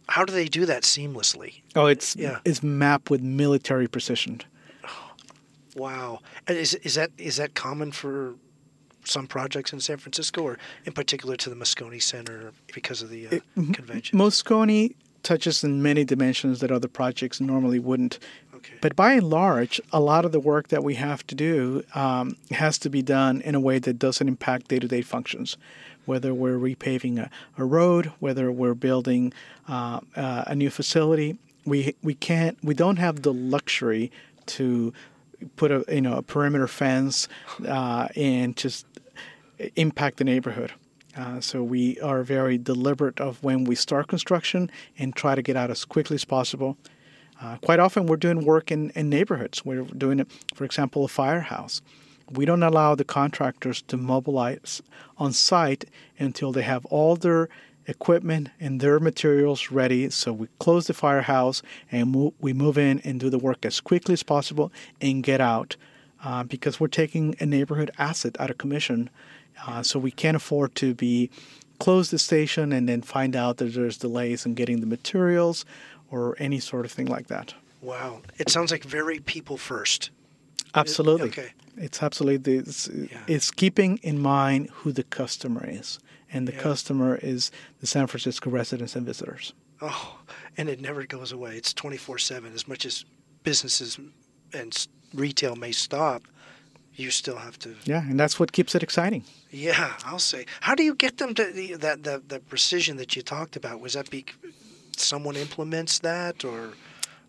How do they do that seamlessly? Oh, it's Yeah. it's mapped with military precision. Wow. Is is that is that common for some projects in San Francisco, or in particular to the Moscone Center because of the uh, convention? Moscone touches in many dimensions that other projects normally wouldn't. Okay. But by and large, a lot of the work that we have to do um, has to be done in a way that doesn't impact day to day functions. Whether we're repaving a, a road, whether we're building uh, uh, a new facility, we we can't we don't have the luxury to put a you know a perimeter fence uh, and just impact the neighborhood. Uh, so we are very deliberate of when we start construction and try to get out as quickly as possible. Uh, quite often, we're doing work in, in neighborhoods. We're doing for example, a firehouse. We don't allow the contractors to mobilize on site until they have all their equipment and their materials ready. So we close the firehouse and mo- we move in and do the work as quickly as possible and get out uh, because we're taking a neighborhood asset out of commission. Uh, so we can't afford to be close the station and then find out that there's delays in getting the materials or any sort of thing like that. Wow. It sounds like very people first. Absolutely. okay. It's absolutely it's, Yeah. it's keeping in mind who the customer is, and the Yeah. customer is the San Francisco residents and visitors. Oh, and it never goes away. It's 24 7. As much as businesses and retail may stop, you still have to. Yeah, and that's what keeps it exciting. Yeah, I'll say. How do you get them to the, that, that the precision that you talked about? Was that be someone implements that, or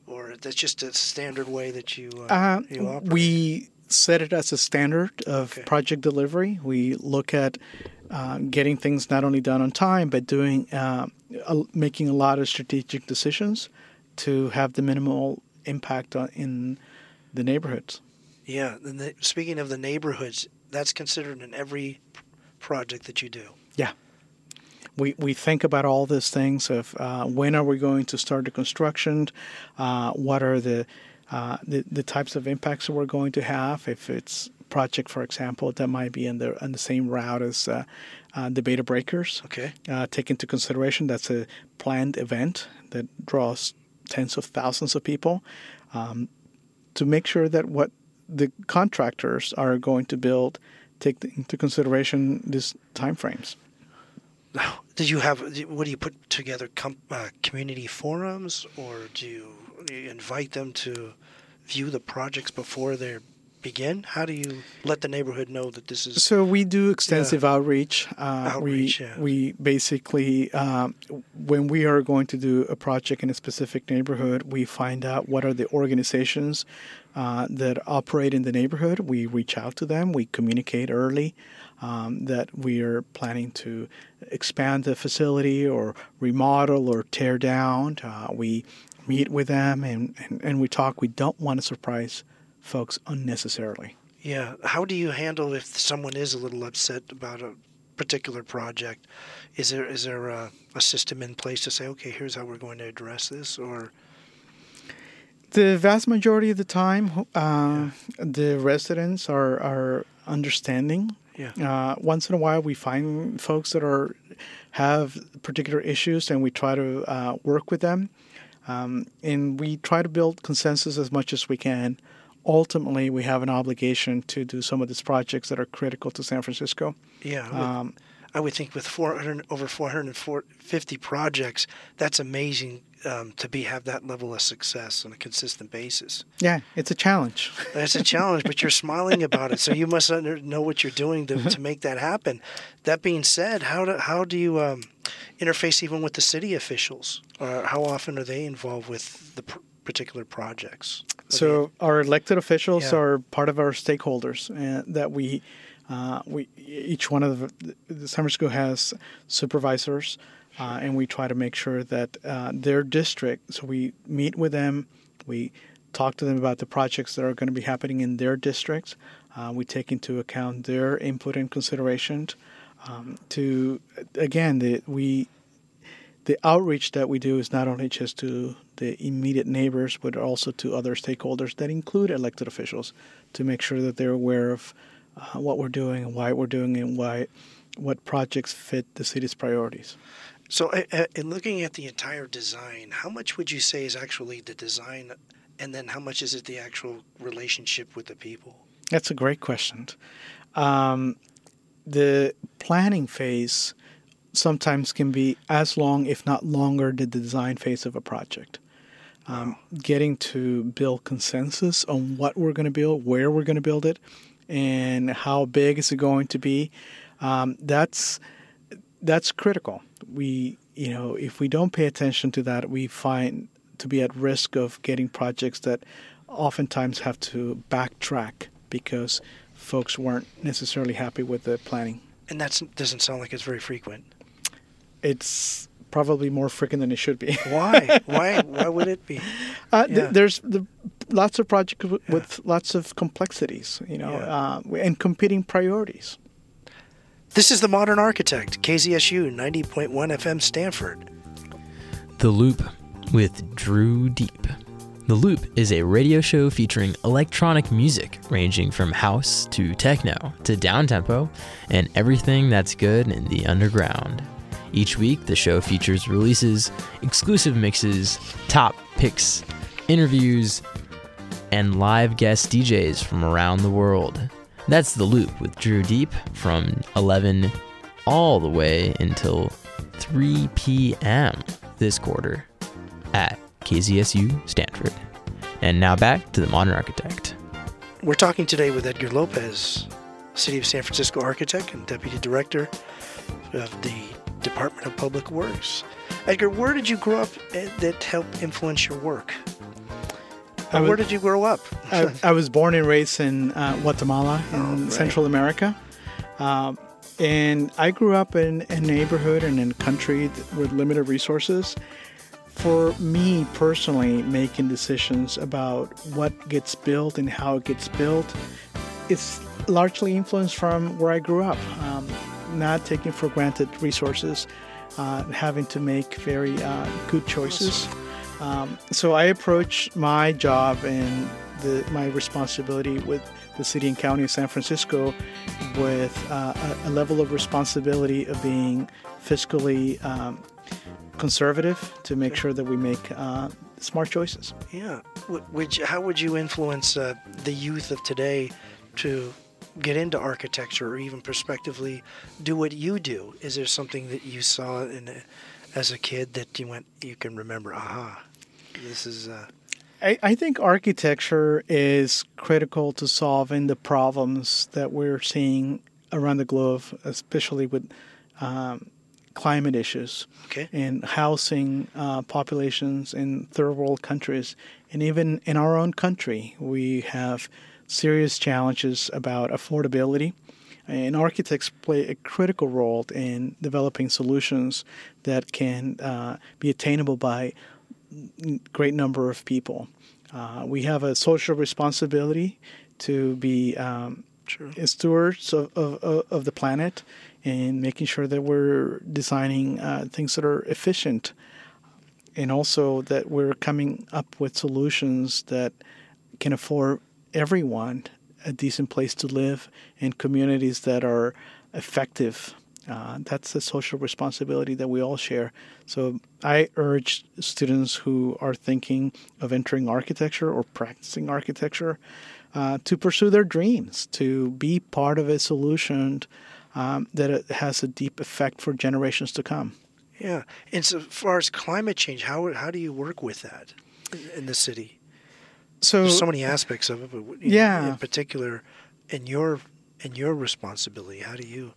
or that's just a standard way that you uh, Uh, you operate? we set it as a standard of Okay. project delivery. We look at uh, getting things not only done on time, but doing uh, a, making a lot of strategic decisions to have the minimal impact on, in the neighborhoods. Yeah. And the, speaking of the neighborhoods, that's considered in every project that you do. Yeah. We, we think about all these things of uh, when are we going to start the construction, uh, what are the, uh, the the types of impacts that we're going to have. If it's project, for example, that might be in the on the same route as uh, uh, the Bay to Breakers. Okay. Uh, take into consideration that's a planned event that draws tens of thousands of people. Um, to make sure that what the contractors are going to build take into consideration these timeframes. Now, did you have? What do you put together? Com- uh, community forums, or do you, do you invite them to view the projects before they begin? How do you let the neighborhood know that this is? So we do extensive outreach. Uh, Outreach, we yeah. we basically um, when we are going to do a project in a specific neighborhood, we find out what are the organizations uh, that operate in the neighborhood. We reach out to them. We communicate early um, that we are planning to expand the facility or remodel or tear down. Uh, we meet with them and, and, and we talk. We don't want to surprise folks unnecessarily. Yeah. How do you handle if someone is a little upset about a particular project? Is there is there a, a system in place to say, okay, here's how we're going to address this, or The vast majority of the time, uh, the residents are, are understanding. yeah, Uh, once in a while, we find folks that are have particular issues, and we try to uh, work with them. Um, and we try to build consensus as much as we can. Ultimately, we have an obligation to do some of these projects that are critical to San Francisco. yeah? I would, Um, I would think with 400 over 450 projects, that's amazing um, to be have that level of success on a consistent basis. yeah, it's a challenge. (laughs) it's a challenge, but you're smiling about it, so you must under, know what you're doing to, to make that happen. That being said, how do how do you um, interface even with the city officials, or how often are they involved with the pr- particular projects? So our elected officials Yeah. are part of our stakeholders, and that we, uh, we each one of the, the San Francisco has supervisors, uh, and we try to make sure that uh, their district. So we meet with them, we talk to them about the projects that are going to be happening in their districts. Uh, we take into account their input and considerations. Um, to again, the, we the outreach that we do is not only just to the immediate neighbors, but also to other stakeholders that include elected officials to make sure that they're aware of uh, what we're doing and why we're doing it and why what projects fit the city's priorities. So, uh, in looking at the entire design, how much would you say is actually the design, and then how much is it the actual relationship with the people? That's a great question. Um, the planning phase sometimes can be as long, if not longer, than the design phase of a project. Um, getting to build consensus on what we're going to build, where we're going to build it, and how big is it going to be. Um, that's that's critical. We, you know, if we don't pay attention to that, we find to be at risk of getting projects that oftentimes have to backtrack because folks weren't necessarily happy with the planning. And that doesn't sound like it's very frequent. It's probably more frequent than it should be. (laughs) Why? Why? Why would it be? Uh, th- there's the, lots of projects w- with lots of complexities, you know, Yeah. uh, and competing priorities. This is the Modern Architect, KZSU 90.1 FM Stanford. The Loop with Drew Deep. The Loop is a radio show featuring electronic music ranging from house to techno to downtempo and everything that's good in the underground. Each week, the show features releases, exclusive mixes, top picks, interviews, and live guest DJs from around the world. That's The Loop with Drew Deep from 11 all the way until 3 p.m. this quarter at KZSU Stanford. And now back to the Modern Architect. We're talking today with Edgar Lopez, City of San Francisco architect and deputy director of the Department of Public Works. Edgar, where did you grow up eh, that helped influence your work? Was- where did you grow up? (laughs) I, I was born and raised in uh, Guatemala in Oh, right. Central America. Um, and I grew up in a neighborhood and in a country with limited resources. For me personally, making decisions about what gets built and how it gets built, it's largely influenced from where I grew up. Um, not taking for granted resources, uh, having to make very uh, good choices. Um, so I approach my job and the, my responsibility with the city and county of San Francisco with uh, a, a level of responsibility of being fiscally um, conservative to make sure that we make uh, smart choices. Yeah. Would how would you influence uh, the youth of today to get into architecture or even prospectively do what you do? Is there something that you saw in a, as a kid that you went you can remember? Aha, this is. Uh, I, I think architecture is critical to solving the problems that we're seeing around the globe, especially with um, climate issues okay. and housing uh, populations in third world countries. And even in our own country, we have serious challenges about affordability. And architects play a critical role in developing solutions that can uh, be attainable by great number of people. Uh, we have a social responsibility to be um, Sure. stewards of, of, of the planet and making sure that we're designing uh, things that are efficient and also that we're coming up with solutions that can afford everyone a decent place to live in communities that are effective. Uh, that's a social responsibility that we all share. So I urge students who are thinking of entering architecture or practicing architecture uh, to pursue their dreams, to be part of a solution um, that has a deep effect for generations to come. Yeah. And so far as climate change, how how do you work with that in the city? So, There's so many aspects of it, but in, Yeah. in particular, in your in your responsibility, how do you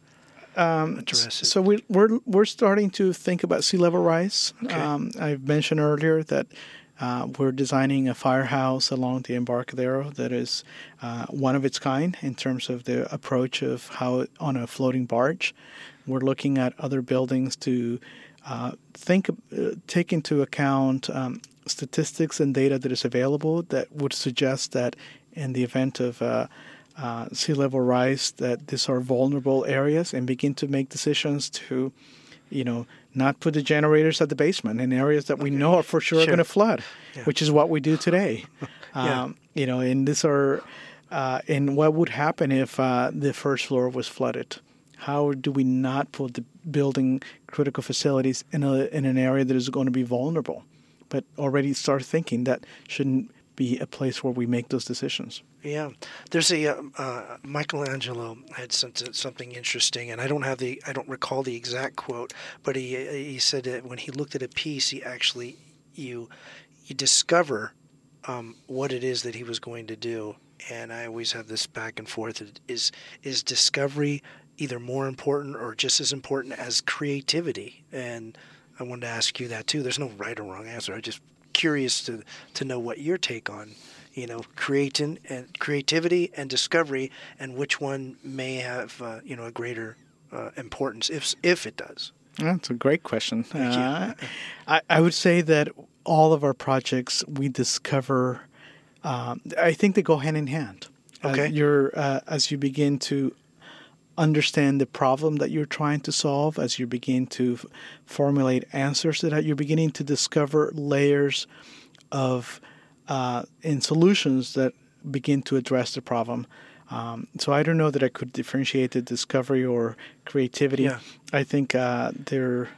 um, address it? So we, we're we're starting to think about sea level rise. Okay. Um, I've mentioned earlier that uh, we're designing a firehouse along the Embarcadero that is uh, one of its kind in terms of the approach of how on a floating barge. We're looking at other buildings to uh, think, uh, take into account um, statistics and data that is available that would suggest that in the event of uh, uh, sea level rise, that these are vulnerable areas, and begin to make decisions to, you know, not put the generators at the basement in areas that we know are for sure, Sure. are going to flood, Yeah. which is what we do today. (laughs) Yeah. um, you know, and these are, uh, and what would happen if uh, the first floor was flooded? How do we not put the building critical facilities in a in an area that is going to be vulnerable? But already start thinking that shouldn't be a place where we make those decisions. Yeah, there's a uh, uh, Michelangelo had some, something interesting, and I don't have the I don't recall the exact quote, but he he said that when he looked at a piece, he actually you you discover um, what it is that he was going to do, and I always have this back and forth: is is discovery either more important or just as important as creativity? And I wanted to ask you that too. There's no right or wrong answer. I'm just curious to to know what your take on you know creating and creativity and discovery and which one may have uh, you know a greater uh, importance if if it does That's a great question. Thank you. Uh, I, I would say that all of our projects we discover. Um, I think they go hand in hand. Okay. Uh, you're uh, as you begin to understand the problem that you're trying to solve, as you begin to f- formulate answers to that, you're beginning to discover layers of uh, and solutions that begin to address the problem. Um, so I don't know that I could differentiate the discovery or creativity. Yeah. I think uh, they're,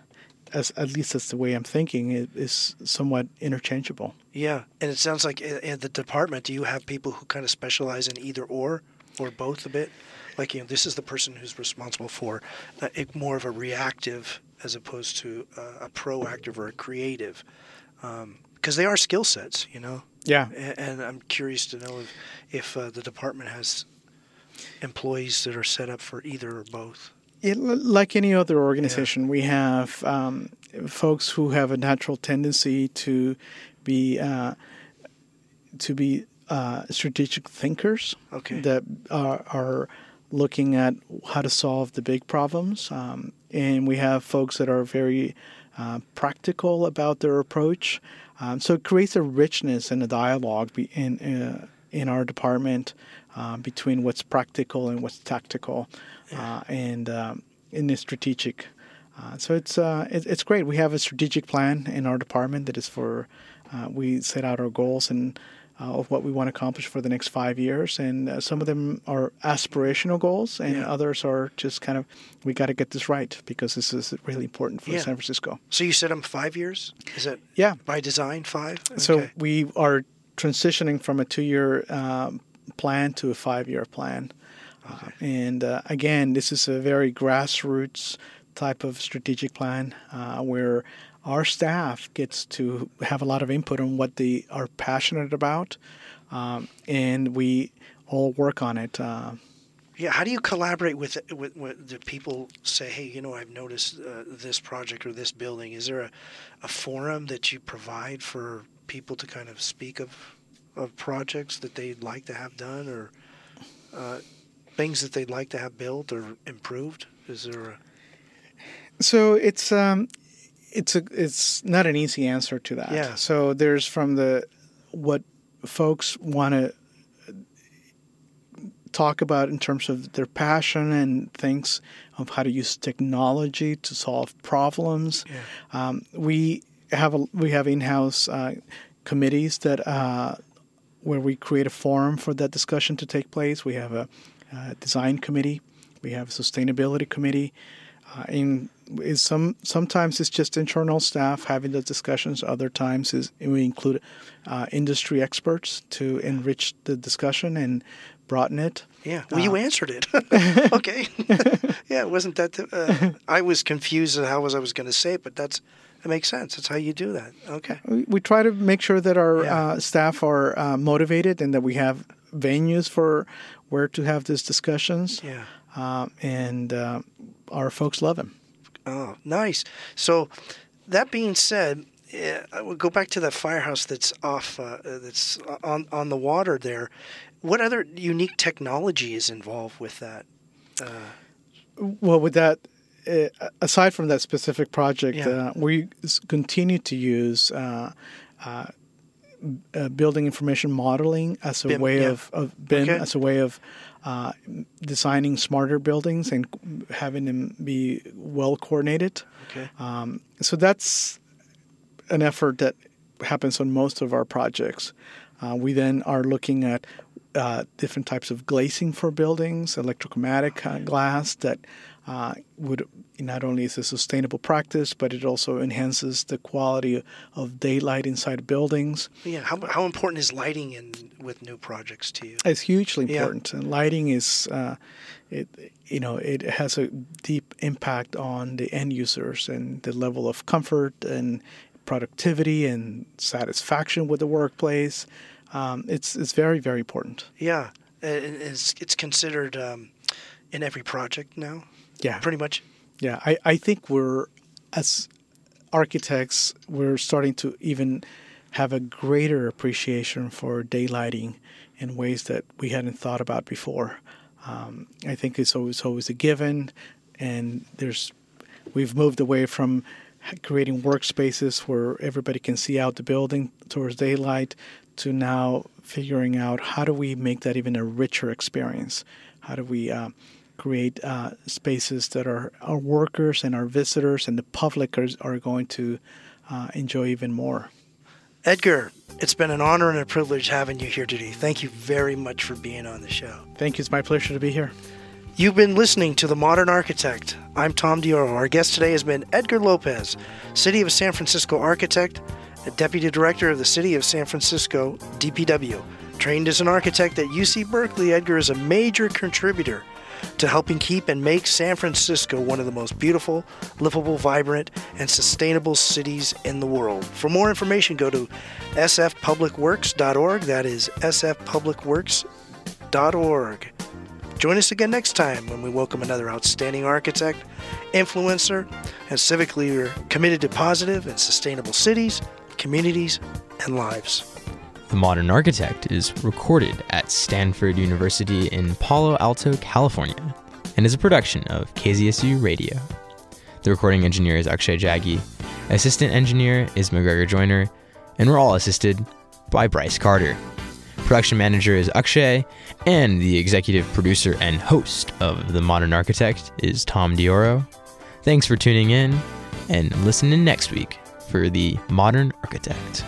as at least that's the way I'm thinking, it is somewhat interchangeable. yeah and it sounds like in, in the department do you have people who kind of specialize in either or or both a bit like you know this is the person who's responsible for uh, more of a reactive as opposed to uh, a proactive or a creative because they are skill sets you know Yeah. A- and I'm curious to know if, if uh, the department has employees that are set up for either or both. It, like any other organization, we have um, folks who have a natural tendency to be uh, to be uh, strategic thinkers Okay. that are, are looking at how to solve the big problems, um, and we have folks that are very uh, practical about their approach. Um, so it creates a richness and a dialogue be- in uh, in our department uh, between what's practical and what's tactical, uh, and um, in the strategic. Uh, so it's uh, it, it's great. We have a strategic plan in our department that is for uh, we set out our goals and uh, of what we want to accomplish for the next five years, and uh, some of them are aspirational goals, and Yeah. others are just kind of we got to get this right because this is really important for Yeah. San Francisco. So you said I'm five years? Is that Yeah. by design five? So we are transitioning from a two-year um, plan to a five-year plan, uh, and uh, again, this is a very grassroots type of strategic plan uh, where our staff gets to have a lot of input on what they are passionate about, um, and we all work on it. Uh, Yeah, how do you collaborate with with, with the people? Say, hey, you know, I've noticed uh, this project or this building. Is there a, a forum that you provide for people to kind of speak of of projects that they'd like to have done or uh, things that they'd like to have built or improved? Is there a So it's um, it's a it's not an easy answer to that. Yeah. So there's from the what folks want to talk about in terms of their passion and things of how to use technology to solve problems. Yeah. Um, we have a, we have in-house uh, committees that uh, where we create a forum for that discussion to take place. We have a, a design committee, we have a sustainability committee, uh, and is some sometimes it's just internal staff having the discussions. Other times is we include uh, industry experts to enrich the discussion and broaden it. Yeah. Well, you answered it. (laughs) (laughs) okay. (laughs) yeah, wasn't that. Uh, I was confused as how was I was going to say it, but that's that makes sense. That's how you do that. Okay. We, we try to make sure that our Yeah. uh, staff are uh, motivated and that we have venues for where to have these discussions. Yeah. Um, and uh, our folks love them. Oh, nice. So, that being said, yeah, I will go back to that firehouse that's off, uh, uh, that's on on the water there. What other unique technology is involved with that? Well, with that, uh, aside from that specific project, Yeah. uh, we continue to use uh, uh, uh, building information modeling as a BIM, way yeah. of, of BIM, Okay. as a way of uh, designing smarter buildings and having them be well coordinated. Okay. Um, so that's an effort that happens on most of our projects. Uh, we then are looking at uh, different types of glazing for buildings, electrochromatic uh, glass that uh, would not only is a sustainable practice, but it also enhances the quality of daylight inside buildings. Yeah. How how important is lighting in with new projects to you? It's hugely Yeah. important. And lighting is, uh, it you know, it has a deep impact on the end users and the level of comfort and productivity and satisfaction with the workplace. Um, it's it's very very important. Yeah. It's it's considered um, in every project now. Yeah, Pretty much. yeah. I, I think we're as architects we're starting to even have a greater appreciation for daylighting in ways that we hadn't thought about before. Um, I think it's always always a given, and there's we've moved away from creating workspaces where everybody can see out the building towards daylight to now figuring out how do we make that even a richer experience? How do we uh, create uh, spaces that our, our workers and our visitors and the public are, are going to uh, enjoy even more? Edgar, it's been an honor and a privilege having you here today. Thank you very much for being on the show. Thank you. It's my pleasure to be here. You've been listening to The Modern Architect. I'm Tom Dioro. Our guest today has been Edgar Lopez, City of San Francisco architect, a deputy director of the City of San Francisco, DPW. Trained as an architect at UC Berkeley, Edgar is a major contributor to helping keep and make San Francisco one of the most beautiful, livable, vibrant, and sustainable cities in the world. For more information, go to sfpublicworks.org. That is sfpublicworks.org. Join us again next time when we welcome another outstanding architect, influencer, and civic leader committed to positive and sustainable cities, communities, and lives. The Modern Architect is recorded at Stanford University in Palo Alto, California, and is a production of KZSU Radio. The recording engineer is Akshay Jaggi, assistant engineer is McGregor Joyner, and we're all assisted by Bryce Carter. Production manager is Akshay, and the executive producer and host of The Modern Architect is Tom Dioro. Thanks for tuning in, and listen in next week for The Modern Architect.